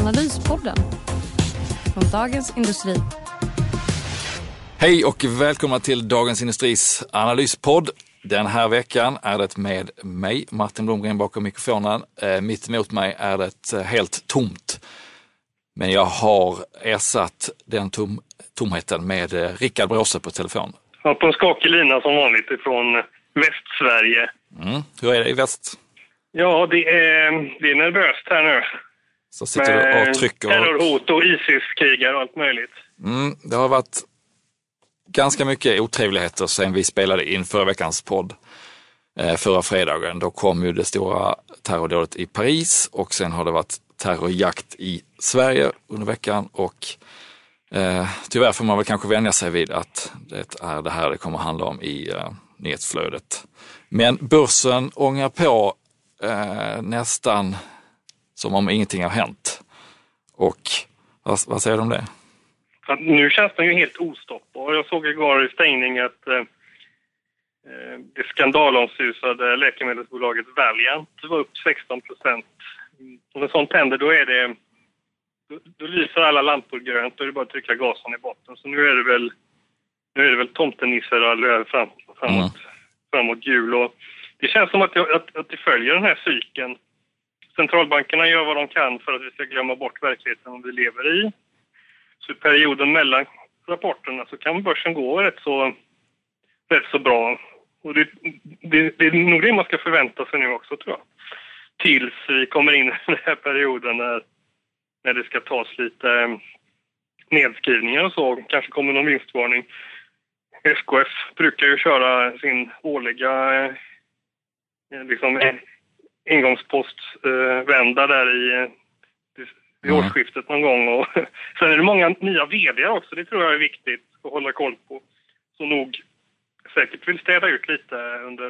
Analyspodden från Dagens Industri. Hej och välkomna till Dagens Industris analyspodd. Den här veckan är det med mig, Martin Blomgren bakom mikrofonen. Eh, mitt emot mig är det eh, helt tomt. Men jag har ersatt den tom tomheten med eh, Rickard Bråse på telefon. Ja, på en skakig lina som vanligt ifrån Västsverige. Mm. Hur är det i väst? Ja, det är, det är nervöst här nu. Så sitter du och trycker. Terrorhot och Isis-krigare och allt möjligt. Mm, det har varit ganska mycket otrevligheter sen vi spelade in förra veckans podd. Eh, förra fredagen, då kom ju det stora terrordådet i Paris och sen har det varit terrorjakt i Sverige under veckan och eh, tyvärr får man väl kanske vänja sig vid att det är det här det kommer handla om i eh, nyhetsflödet. Men börsen ångar på eh, nästan som om ingenting har hänt. Och vad, vad säger du om det? Ja, nu känns den ju helt ostoppbar. Jag såg igår i stängning att eh, eh det skandalomsusade läkemedelsbolaget Valiant var upp 16 procent. När sånt händer då är det då, då lyser alla lampor grönt och det är bara att trycka gasen i botten. Så nu är det väl, nu är det väl tomtenissar fram, framåt, mm. framåt jul. Och det känns som att, jag, att, att det följer den här cykeln centralbankerna gör vad de kan för att vi ska glömma bort verkligheten vi lever i. Så i perioden mellan rapporterna så kan börsen gå rätt så, rätt så bra. Och det, det, det är nog det man ska förvänta sig nu också tror jag. Tills vi kommer in i den här perioden när, när det ska tas lite eh, nedskrivningar och så. Kanske kommer någon vinstvarning. SKF brukar ju köra sin årliga eh, liksom, ingångspostvända där i vid mm. årsskiftet någon gång. Och sen är det många nya vd också, det tror jag är viktigt att hålla koll på. Som nog säkert vill städa ut lite under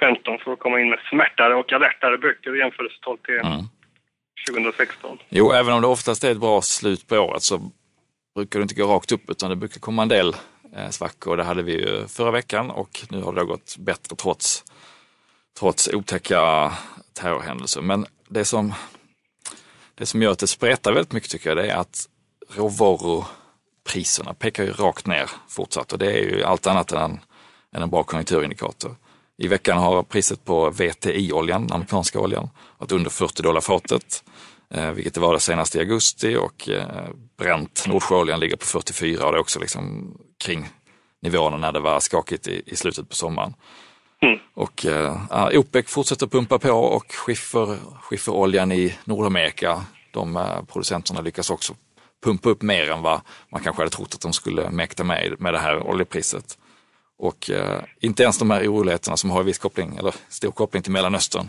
2015 för att komma in med smärtare och alertare böcker och jämförelsetal till mm. 2016. Jo, även om det oftast är ett bra slut på året så brukar det inte gå rakt upp utan det brukar komma en del eh, svackor. Det hade vi ju förra veckan och nu har det gått bättre trots trots otäcka terrorhändelser. Men det som, det som gör att det spretar väldigt mycket tycker jag, det är att råvarupriserna pekar ju rakt ner fortsatt och det är ju allt annat än, än en bra konjunkturindikator. I veckan har priset på VTI-oljan, den amerikanska oljan, varit under 40 dollar fatet, eh, vilket det var det senaste i augusti och eh, bränt Nordsjöoljan, ligger på 44 och det är också liksom kring nivåerna när det var skakigt i, i slutet på sommaren. Mm. Och uh, OPEC fortsätter pumpa på och skiffer, skifferoljan i Nordamerika, de uh, producenterna lyckas också pumpa upp mer än vad man kanske hade trott att de skulle mäkta med med det här oljepriset. Och uh, inte ens de här oroligheterna som har viss koppling, eller stor koppling till Mellanöstern,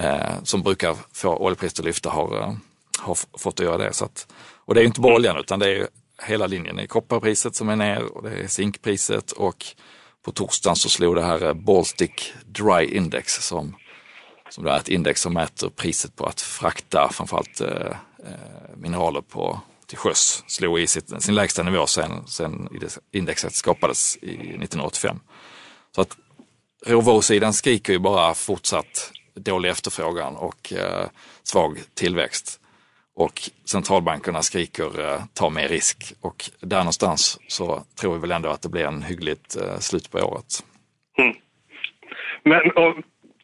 uh, som brukar få oljepriset att lyfta, har, har fått att göra det. Så att, och det är inte bara oljan utan det är hela linjen. Det är kopparpriset som är ner och det är zinkpriset och på torsdagen så slog det här eh, Baltic Dry Index som, som är ett index som mäter priset på att frakta framförallt eh, eh, mineraler på, till sjöss. Slog i sitt, sin lägsta nivå sen, sen indexet skapades i 1985. Så att råvarusidan skriker ju bara fortsatt dålig efterfrågan och eh, svag tillväxt och centralbankerna skriker eh, ta mer risk och där någonstans så tror vi väl ändå att det blir en hyggligt eh, slut på året. Mm. Men och,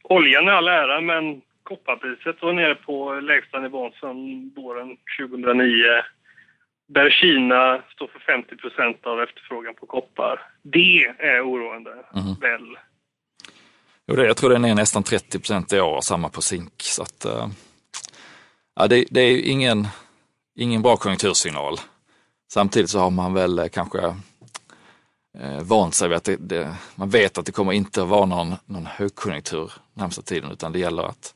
oljan är all ära, men kopparpriset var nere på lägsta nivån sedan våren 2009 där Kina står för 50 procent av efterfrågan på koppar. Det är oroande, mm. väl? Jo, det, jag tror den är nästan 30 procent i år, samma på zink. Så att, eh, ja, det, det är ingen, ingen bra konjunktursignal. Samtidigt så har man väl eh, kanske eh, vant sig vid att det, det, man vet att det kommer inte att vara någon, någon högkonjunktur närmsta tiden utan det gäller att,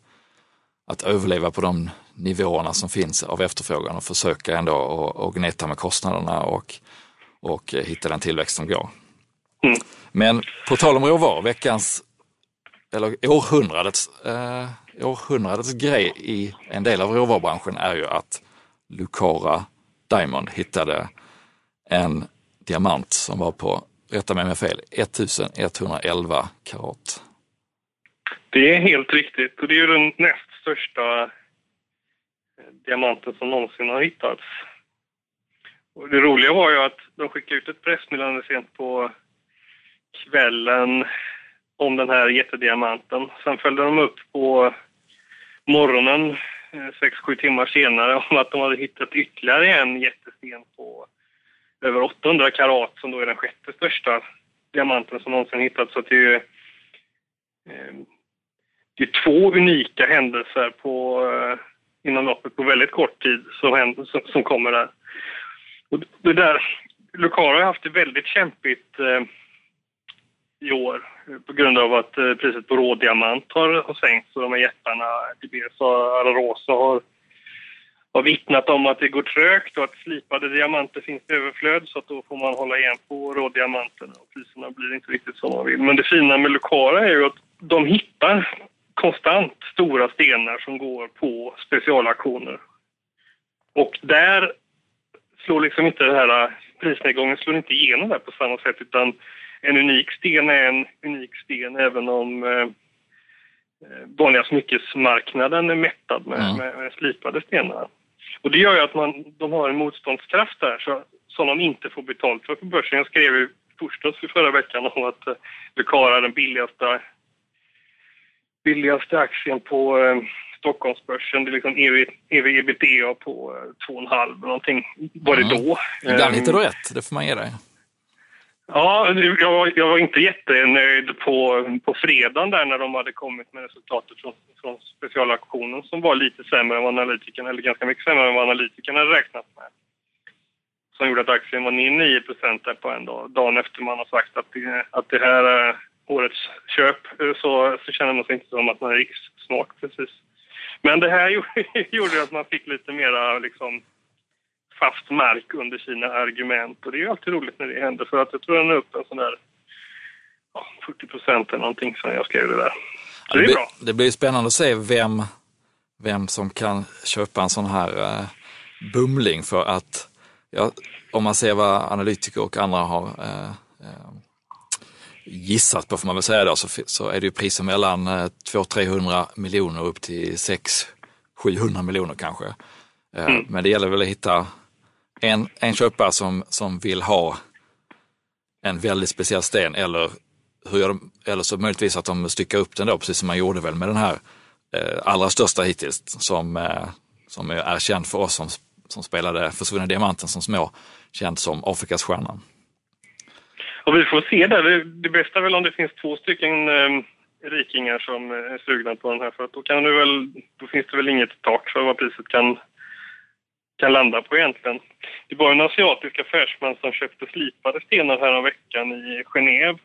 att överleva på de nivåerna som finns av efterfrågan och försöka ändå och, gneta med kostnaderna och, och hitta den tillväxt som går. Mm. Men på tal om råvaror, veckans, eller århundradets, eh, århundradets grej i en del av råvarubranschen är ju att Lucara Diamond hittade en diamant som var på, rätta mig om jag fel, 1111 karat. Det är helt riktigt och det är ju den näst största eh, diamanten som någonsin har hittats. Och det roliga var ju att de skickade ut ett pressmeddelande sent på kvällen om den här jättediamanten. Sen följde de upp på morgonen, eh, 6-7 timmar senare, om att de hade hittat ytterligare en jättesten på över 800 karat som då är den sjätte största diamanten som någonsin hittats. Så det är ju eh, det är två unika händelser på, eh, inom loppet på väldigt kort tid som, händer, som, som kommer där. Och det där, Lucara har haft det väldigt kämpigt eh, i år eh, på grund av att eh, priset på rådiamant har, har sänkts och de här jättarna, typ Tibes och Ararosa har, har vittnat om att det går trögt och att slipade diamanter finns i överflöd så att då får man hålla igen på rådiamanterna och priserna blir inte riktigt som man vill. Men det fina med Lucara är ju att de hittar konstant stora stenar som går på specialaktioner. Och där slår liksom inte det här eh, prisnedgången slår inte igenom där på samma sätt utan en unik sten är en unik sten även om eh, eh vanliga smyckesmarknaden är mättad med, mm. med, med, slipade stenar. Och det gör ju att man, de har en motståndskraft där så, som de inte får betalt för på börsen. Jag skrev ju torsdags förra veckan om att eh, Lucara är den billigaste, billigaste aktien på eh, Stockholmsbörsen. Det är liksom EV, EV ebitda på eh, 2,5 någonting var det mm. då. Ibland hittar du rätt, det får man ge dig. Ja, jag, jag var inte jättenöjd på, på fredagen där när de hade kommit med resultatet från, från specialaktionen som var lite sämre än vad analytikerna, eller ganska mycket sämre än vad analytikerna hade räknat med. Som gjorde att aktien var ner 9 där på en dag. Dagen efter man har sagt att det, att det här är årets köp eh, så, så känner man sig inte som att man gick smart precis. Men det här gjorde, gjorde att man fick lite mera liksom fast mark under sina argument. Och det är ju alltid roligt när det händer för att jag tror den är upp en sån där ja, 40 procent eller någonting sen jag skrev det där. Så det, är bra. Det blir spännande att se vem, vem som kan köpa en sån här uh, bumling för att ja, om man ser vad analytiker och andra har uh, uh, gissat på, får man väl säga då, så, så är det ju priser mellan 200-300 miljoner upp till 600-700 miljoner kanske. Mm. Men det gäller väl att hitta en, en köpare som, som vill ha en väldigt speciell sten eller, hur gör de, eller så möjligtvis att de styckar upp den då, precis som man gjorde väl med den här eh, allra största hittills som, eh, som är känd för oss som, som spelade Försvunna Diamanten som små, känd som Afrikas stjärna. Och vi får se där. Det, det bästa är väl om det finns två stycken eh, rikingar som är sugna på den här för att då, kan du väl, då finns det väl inget tak för vad priset kan kan landa på egentligen. Det var en asiatisk affärsman som köpte slipade stenar här veckan i Genève.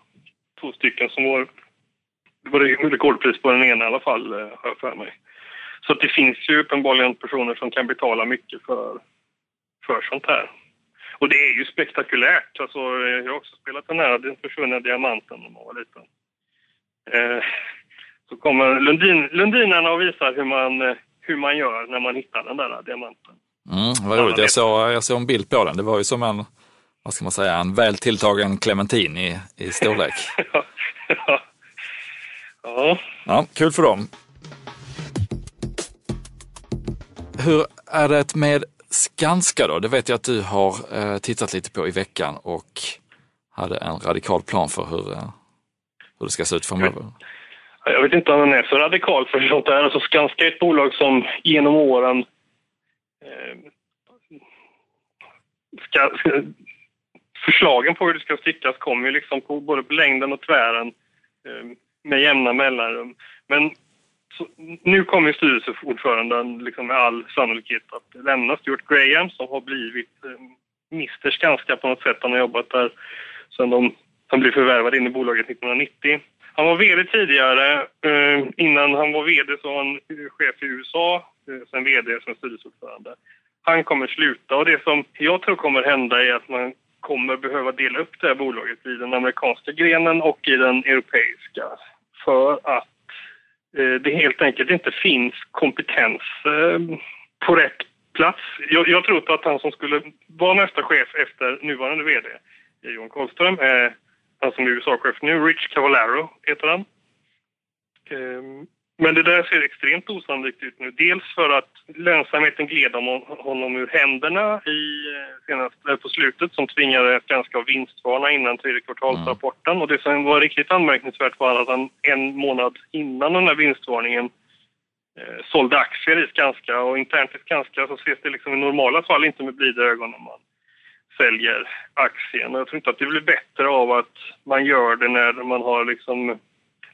Två stycken som var, det var rekordpris på den ena i alla fall, eh, har jag för mig. Så det finns ju uppenbarligen personer som kan betala mycket för, för sånt här. Och det är ju spektakulärt. Alltså, eh, jag har också spelat den här Den försvunna diamanten när man var liten. Eh, så kommer Lundin, Lundinarna och visar hur man, eh, hur man gör när man hittar den där diamanten. Mm, vad roligt. Jag såg, jag såg en bild på den. Det var ju som en, vad ska man säga, en väl tilltagen clementin i, i storlek. ja. ja. ja. Kul för dem. Hur är det med Skanska då? Det vet jag att du har eh, tittat lite på i veckan och hade en radikal plan för hur, eh, hur det ska se ut framöver. Jag vet inte om den är så radikal för sånt där. Alltså Skanska är ett bolag som genom åren Ehm, ska, förslagen på hur det ska stickas kommer ju liksom på både på längden och tvären ehm, med jämna mellanrum. Men så, nu kommer styrelseordföranden liksom med all sannolikhet att lämna Stuart Graham som har blivit eh, Mr Skanska på något sätt. Han har jobbat där sedan de, han blev förvärvad in i bolaget 1990. Han var vd tidigare. Eh, innan han var vd så var han chef i USA, Eh, sen vd som styrelseordförande. Han kommer sluta och det som jag tror kommer hända är att man kommer behöva dela upp det här bolaget i den amerikanska grenen och i den europeiska. För att eh, det helt enkelt inte finns kompetens eh, på rätt plats. Jag, jag tror att han som skulle vara nästa chef efter nuvarande vd, Johan Karlström, han som är USA-chef nu, Rich Cavallaro heter han. Ehm, men det där ser extremt osannolikt ut nu. Dels för att lönsamheten gled honom ur händerna i, eh, senast, eh, på slutet som tvingade Skanska att vinstvarna innan tredje kvartalsrapporten. Mm. Och det som var riktigt anmärkningsvärt var att han en månad innan den här vinstvarningen eh, sålde aktier i Skanska och internt i Skanska så ses det liksom i normala fall inte med blida ögon om man säljer aktien. Och jag tror inte att det blir bättre av att man gör det när man har liksom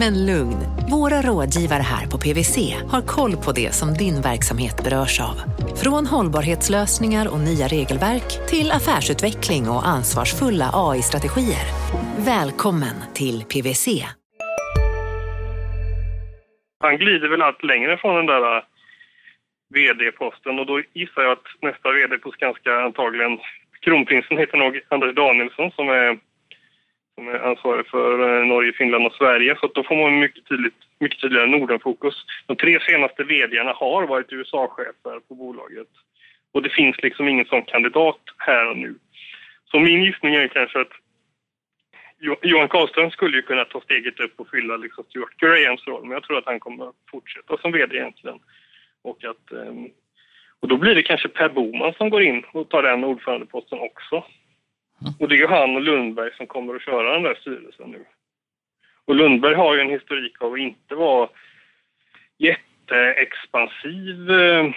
Men lugn, våra rådgivare här på PWC har koll på det som din verksamhet berörs av. Från hållbarhetslösningar och nya regelverk till affärsutveckling och ansvarsfulla AI-strategier. Välkommen till PWC. Han glider väl allt längre från den där äh, vd-posten och då gissar jag att nästa vd på Skanska antagligen, kronprinsen heter nog Anders Danielsson som är som är ansvarig för eh, Norge, Finland och Sverige. Så då får man mycket, tydligt, mycket tydligare Nordenfokus. De tre senaste vdarna har varit USA-chefer på bolaget. Och det finns liksom ingen sån kandidat här och nu. Så min gissning är kanske att Johan Karlström skulle ju kunna ta steget upp och fylla liksom Stuart Grahams roll, men jag tror att han kommer att fortsätta som vd egentligen. Och, att, ehm, och då blir det kanske Per Boman som går in och tar den ordförandeposten också. Mm. Och det är ju han och Lundberg som kommer att köra den där styrelsen nu. Och Lundberg har ju en historik av att inte vara jätteexpansiv eh,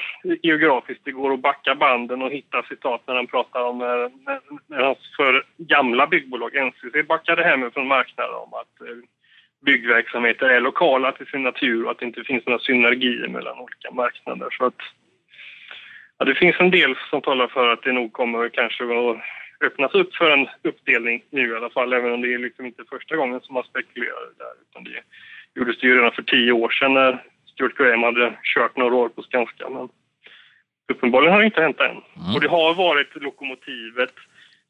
geografiskt. Det går att backa banden och hitta citat när han pratar om när, när, när hans för gamla byggbolag NCC backade hem från marknaden om att eh, byggverksamheter är lokala till sin natur och att det inte finns några synergier mellan olika marknader. Så att, ja, det finns en del som talar för att det nog kommer kanske att öppnas upp för en uppdelning nu i alla fall, även om det är liksom inte första gången som man spekulerar där. Utan det gjordes det ju redan för tio år sedan när Stuart Graham hade kört några år på Skanska. Men uppenbarligen har det inte hänt än. Mm. Och det har varit lokomotivet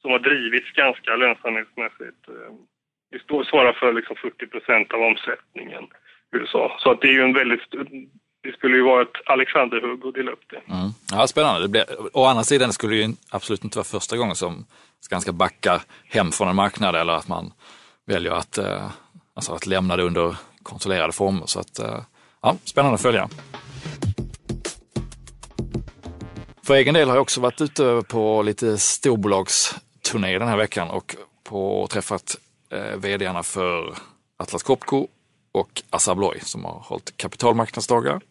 som har drivit Skanska lönsamhetsmässigt. Eh, det svarar för liksom 40 procent av omsättningen i USA. Så att det är ju en väldigt det skulle ju vara ett Alexanderhugg att dela upp det. Mm. Ja, spännande. Det blir, å andra sidan skulle det ju absolut inte vara första gången som Skanska backar hem från en marknad eller att man väljer att, eh, alltså att lämna det under kontrollerade former. Så att, eh, ja, spännande att följa. För egen del har jag också varit ute på lite storbolagsturné den här veckan och på, träffat eh, vdarna för Atlas Copco och Assa Abloy som har hållit kapitalmarknadsdagar.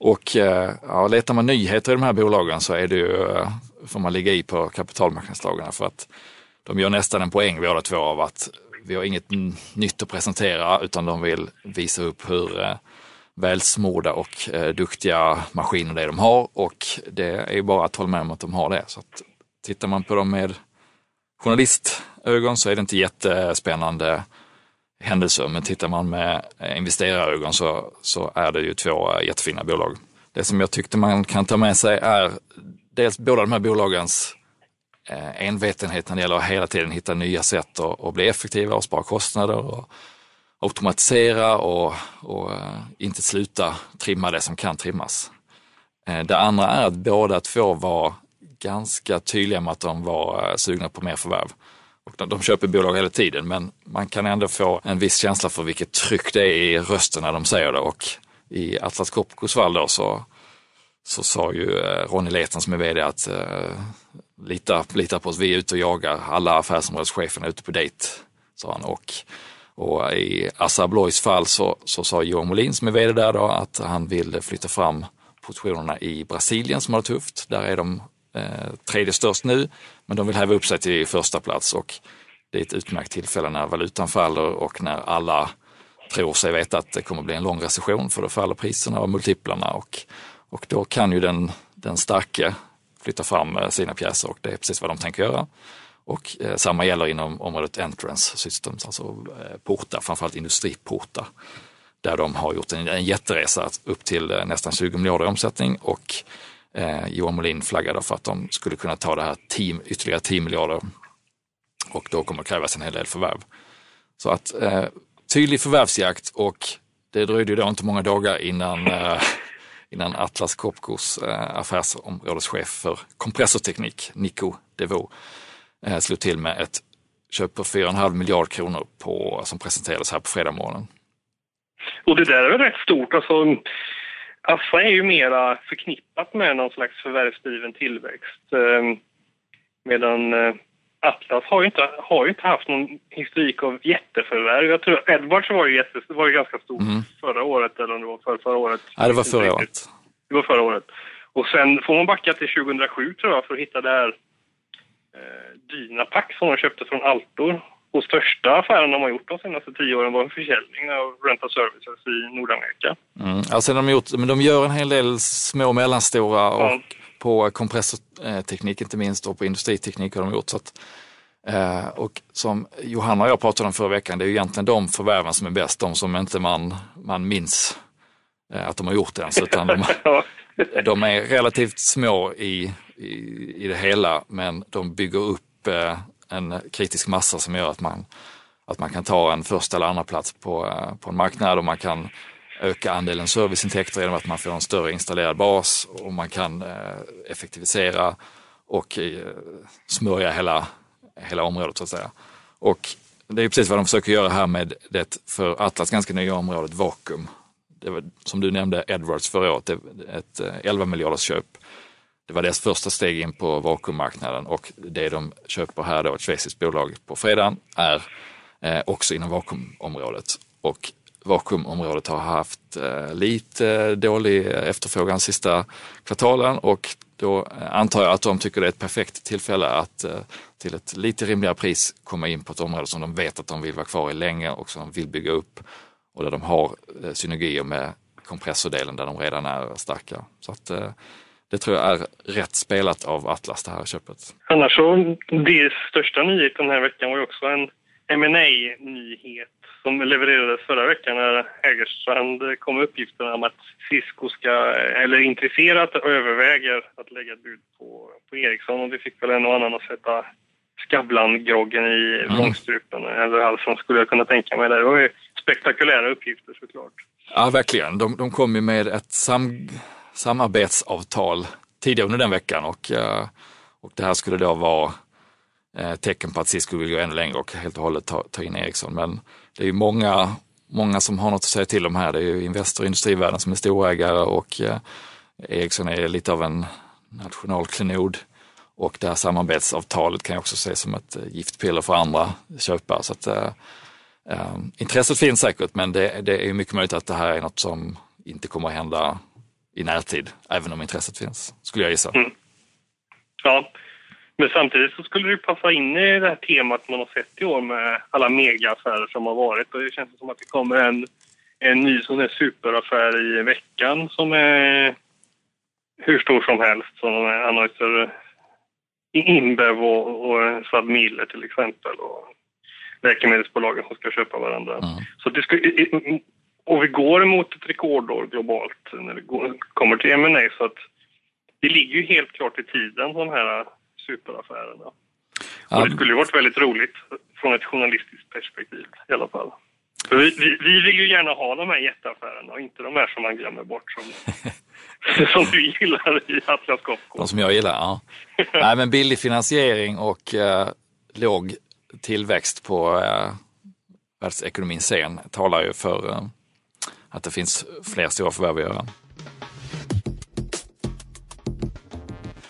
Och eh, ja, letar man nyheter i de här bolagen så är det ju, eh, får man ligga i på kapitalmarknadslagarna. för att de gör nästan en poäng båda två av att vi har inget nytt att presentera utan de vill visa upp hur eh, välsmorda och duktiga maskiner det är de har och det är ju bara att hålla med om att de har det. Så att, tittar man på dem med journalistögon så är det inte jättespännande händelser. Men tittar man med eh, investerarögon så, så är det ju två eh, jättefina bolag. Det som jag tyckte man kan ta med sig är dels båda de här bolagens eh, envetenhet när det gäller att hela tiden hitta nya sätt att, att bli effektiva och spara kostnader och automatisera och, och inte sluta trimma det som kan trimmas. Det andra är att båda två var ganska tydliga med att de var sugna på mer förvärv. Och de, de köper bolag hela tiden men man kan ändå få en viss känsla för vilket tryck det är i rösten när de säger det och i Atlas Copcos fall då så, så sa ju eh, Ronny Leten som är vd att uh, lita, lita på oss, vi är ute och jagar, alla affärsområdescheferna är ute på dejt, sa han. Och, Och i Assa Abloys fall så, så sa Johan Molin som är vd där då att han vill flytta fram positionerna i Brasilien som har det tufft. Där är de eh, tredje störst nu, men de vill häva upp sig till första plats och det är ett utmärkt tillfälle när valutan faller och när alla tror sig veta att det kommer bli en lång recession för då faller priserna och multiplarna och, och då kan ju den, den starke flytta fram eh, sina pjäser och det är precis vad de tänker göra. Och eh, samma gäller inom området entrance systems, alltså eh, portar, framförallt industriportar. Där de har gjort en, en jätteresa upp till eh, nästan 20 miljarder i omsättning och eh, Johan Molin flaggade för att de skulle kunna ta det här team, ytterligare 10 miljarder och då kommer det krävas en hel del förvärv. Så att eh, tydlig förvärvsjakt och det dröjde ju då inte många dagar innan, eh, innan Atlas Copcos eh, affärsområdeschef för kompressorteknik, Nico Devo, eh, slog till med ett köp på 4,5 miljard kronor på, som presenterades här på fredag morgonen. Och det där är väl rätt stort. Alltså, Assa är ju mera förknippat med någon slags förvärvsdriven tillväxt. Eh, medan eh, Atlas har ju, inte, har ju inte haft någon historik av jätteförvärv. Jag tror Edwards var ju, jätte, var ju ganska stort mm. förra året, eller om det var för, förra året. Ja, det var förra året. Det var förra året. Och sen får man backa till 2007 tror jag för att hitta det här eh, Dynapack som de köpte från Altor. Och största affären de har gjort de senaste tio åren var en försäljning av Rental Services i Nordamerika. Mm. Alltså de, gjort, men de gör en hel del små och mellanstora och ja. på kompressorteknik inte minst och på industriteknik har de gjort. Så att, eh, och som Johanna och jag pratade om förra veckan, det är ju egentligen de förvärven som är bäst, de som inte man, man minns eh, att de har gjort ens. Utan de, de är relativt små i, i, i det hela, men de bygger upp eh, en kritisk massa som gör att man, att man kan ta en första eller andra plats på, eh, på en marknad och man kan öka andelen serviceintäkter genom att man får en större installerad bas och man kan eh, effektivisera och eh, smörja hela, hela området så att säga. Och det är precis vad de försöker göra här med det för Atlas ganska nya området Vakuum. Det var, som du nämnde Edwards förra året, ett eh, 11 miljarders köp det var deras första steg in på vakuummarknaden och det de köper här då, ett schweiziskt bolag på fredagen, är eh, också inom vakuumområdet. Och vakuumområdet har haft eh, lite dålig efterfrågan sista kvartalen och då eh, antar jag att de tycker det är ett perfekt tillfälle att till ett lite rimligare pris komma in på ett område som de vet att de vill vara kvar i länge och som de vill bygga upp och där de har synergier med kompressordelen där de redan är starka. Så att, eh, det tror jag är rätt spelat av Atlas det här köpet. Annars så, det största nyheten den här veckan var ju också en ma nyhet som levererades förra veckan när Hägerstrand kom med uppgifterna om att Cisco ska, eller intresserat överväger att lägga ett bud på, på Ericsson och det fick väl en och annan att sätta Skavlan-groggen i mm. långstrupen eller halsen skulle jag kunna tänka mig. Det var ju spektakulära uppgifter såklart. Ja, verkligen. De, de kom ju med ett sam samarbetsavtal tidigare under den veckan och, eh, och det här skulle då vara eh, tecken på att Cisco vill gå ännu längre och helt och hållet ta, ta in Ericsson. Men det är ju många, många som har något att säga till om här. Det är ju Investor och Industrivärden som är storägare och eh, Ericsson är lite av en nationalklenod. Och det här samarbetsavtalet kan jag också se som ett giftpiller för andra köpare. Så att, äh, intresset finns säkert men det, det är mycket möjligt att det här är något som inte kommer att hända i närtid, även om intresset finns, skulle jag gissa. Mm. Ja, men samtidigt så skulle det passa in i det här temat man har sett i år med alla megaaffärer som har varit. Och det känns som att det kommer en, en ny sån här superaffär i veckan som är hur stor som helst. Som Anheuser Inbev och, och Sadmiller till exempel. Och läkemedelsbolagen som ska köpa varandra. Mm. Så det ska, och vi går mot ett rekordår globalt när det går, kommer till M&A så att det ligger ju helt klart i tiden de här superaffärerna. Och det skulle ju varit väldigt roligt från ett journalistiskt perspektiv i alla fall. För vi, vi, vi vill ju gärna ha de här jätteaffärerna och inte de här som man glömmer bort som, som du gillar i Atlas Copco. De som jag gillar, ja. Nej men billig finansiering och eh, låg tillväxt på eh, världsekonomins scen talar ju för eh, att det finns fler stora förvärv att göra.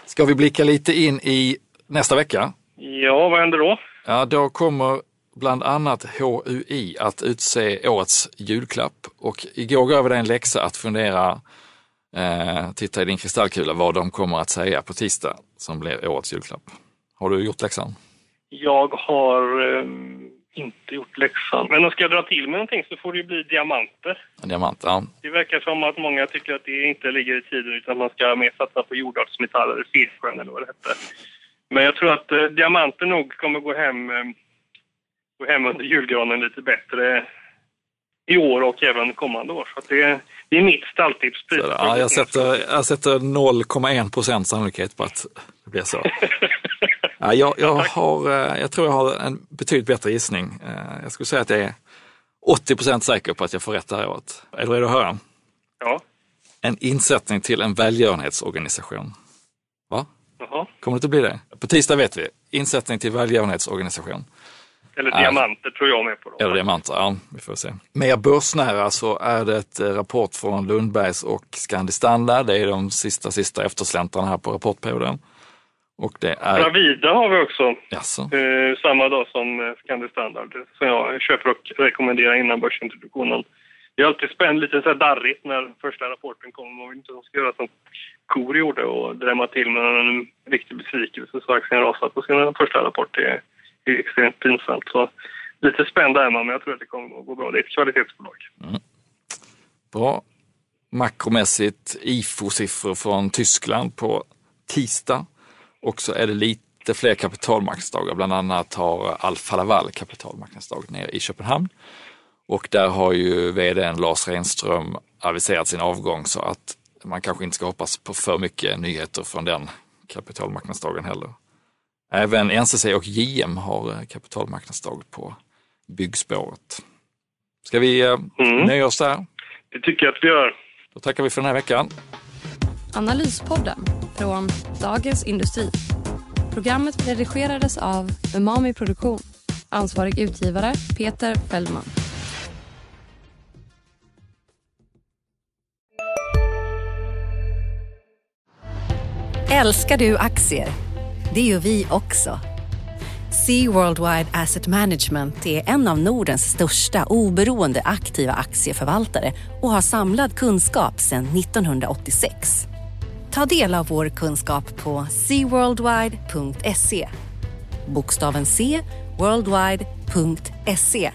Ska vi blicka lite in i nästa vecka? Ja, vad händer då? Ja, då kommer bland annat HUI att utse årets julklapp och igår gav vi dig en läxa att fundera, eh, titta i din kristallkula vad de kommer att säga på tisdag som blir årets julklapp. Har du gjort läxan? Jag har eh, inte gjort läxan. Men om ska jag dra till med någonting så får det ju bli diamanter. En diamant, ja. Det verkar som att många tycker att det inte ligger i tiden utan man ska mer satsa på jordartsmetaller, fiskskön eller vad det hette. Men jag tror att eh, diamanter nog kommer gå hem, eh, gå hem under julgranen lite bättre i år och även kommande år. Så det, det är mitt stalltips. Ja, jag sätter, jag sätter 0,1 procent sannolikhet på att det blir så. Ja, jag, jag, har, eh, jag tror jag har en betydligt bättre gissning. Eh, jag skulle säga att jag är 80 procent säker på att jag får rätt det här året. Är du redo att höra? Ja. En insättning till en välgörenhetsorganisation. Va? Jaha. Kommer det inte bli det? På tisdag vet vi. Insättning till välgörenhetsorganisation. Eller diamanter tror jag med på. Då. Eller diamanter, ja, vi får se. Mer börsnära så är det ett eh, rapport från Lundbergs och Scandi Standard. Det är de sista, sista eftersläntarna här på rapportperioden. Och det är... Bravida har vi också. Eh, samma dag som eh, Scandi Standard som jag köper och rekommenderar innan börsintroduktionen. Det är alltid spännande, lite så här darrigt när första rapporten kommer. Man vill inte att de ska göra som Kor gjorde och drämma till med en riktig besvikelse så aktien rasar på sin första rapport. Det är, det är extremt pinsamt. Så lite spänd är man, men jag tror att det kommer att gå bra. Det är ett kvalitetsbolag. Bra. Makromässigt IFO-siffror från Tyskland på tisdag. Och så är det lite fler kapitalmarknadsdagar. Bland annat har Alfa Laval kapitalmarknadsdag nere i Köpenhamn. Och där har ju vdn Lars Renström aviserat sin avgång så att man kanske inte ska hoppas på för mycket nyheter från den kapitalmarknadsdagen heller. Även NCC och JM har kapitalmarknadsdag på byggspåret. Ska vi eh, Mm. nöja oss där? Det tycker jag att vi gör. Då tackar vi för den här veckan. Analyspodden från Dagens Industri. Programmet redigerades av Umami Produktion. Ansvarig utgivare Peter Fellman. Älskar du aktier? Det gör vi också. Sea Worldwide Asset Management är en av Nordens största oberoende aktiva aktieförvaltare och har samlad kunskap sedan 1986. Ta del av vår kunskap på seaworldwide.se. Bokstaven C, worldwide.se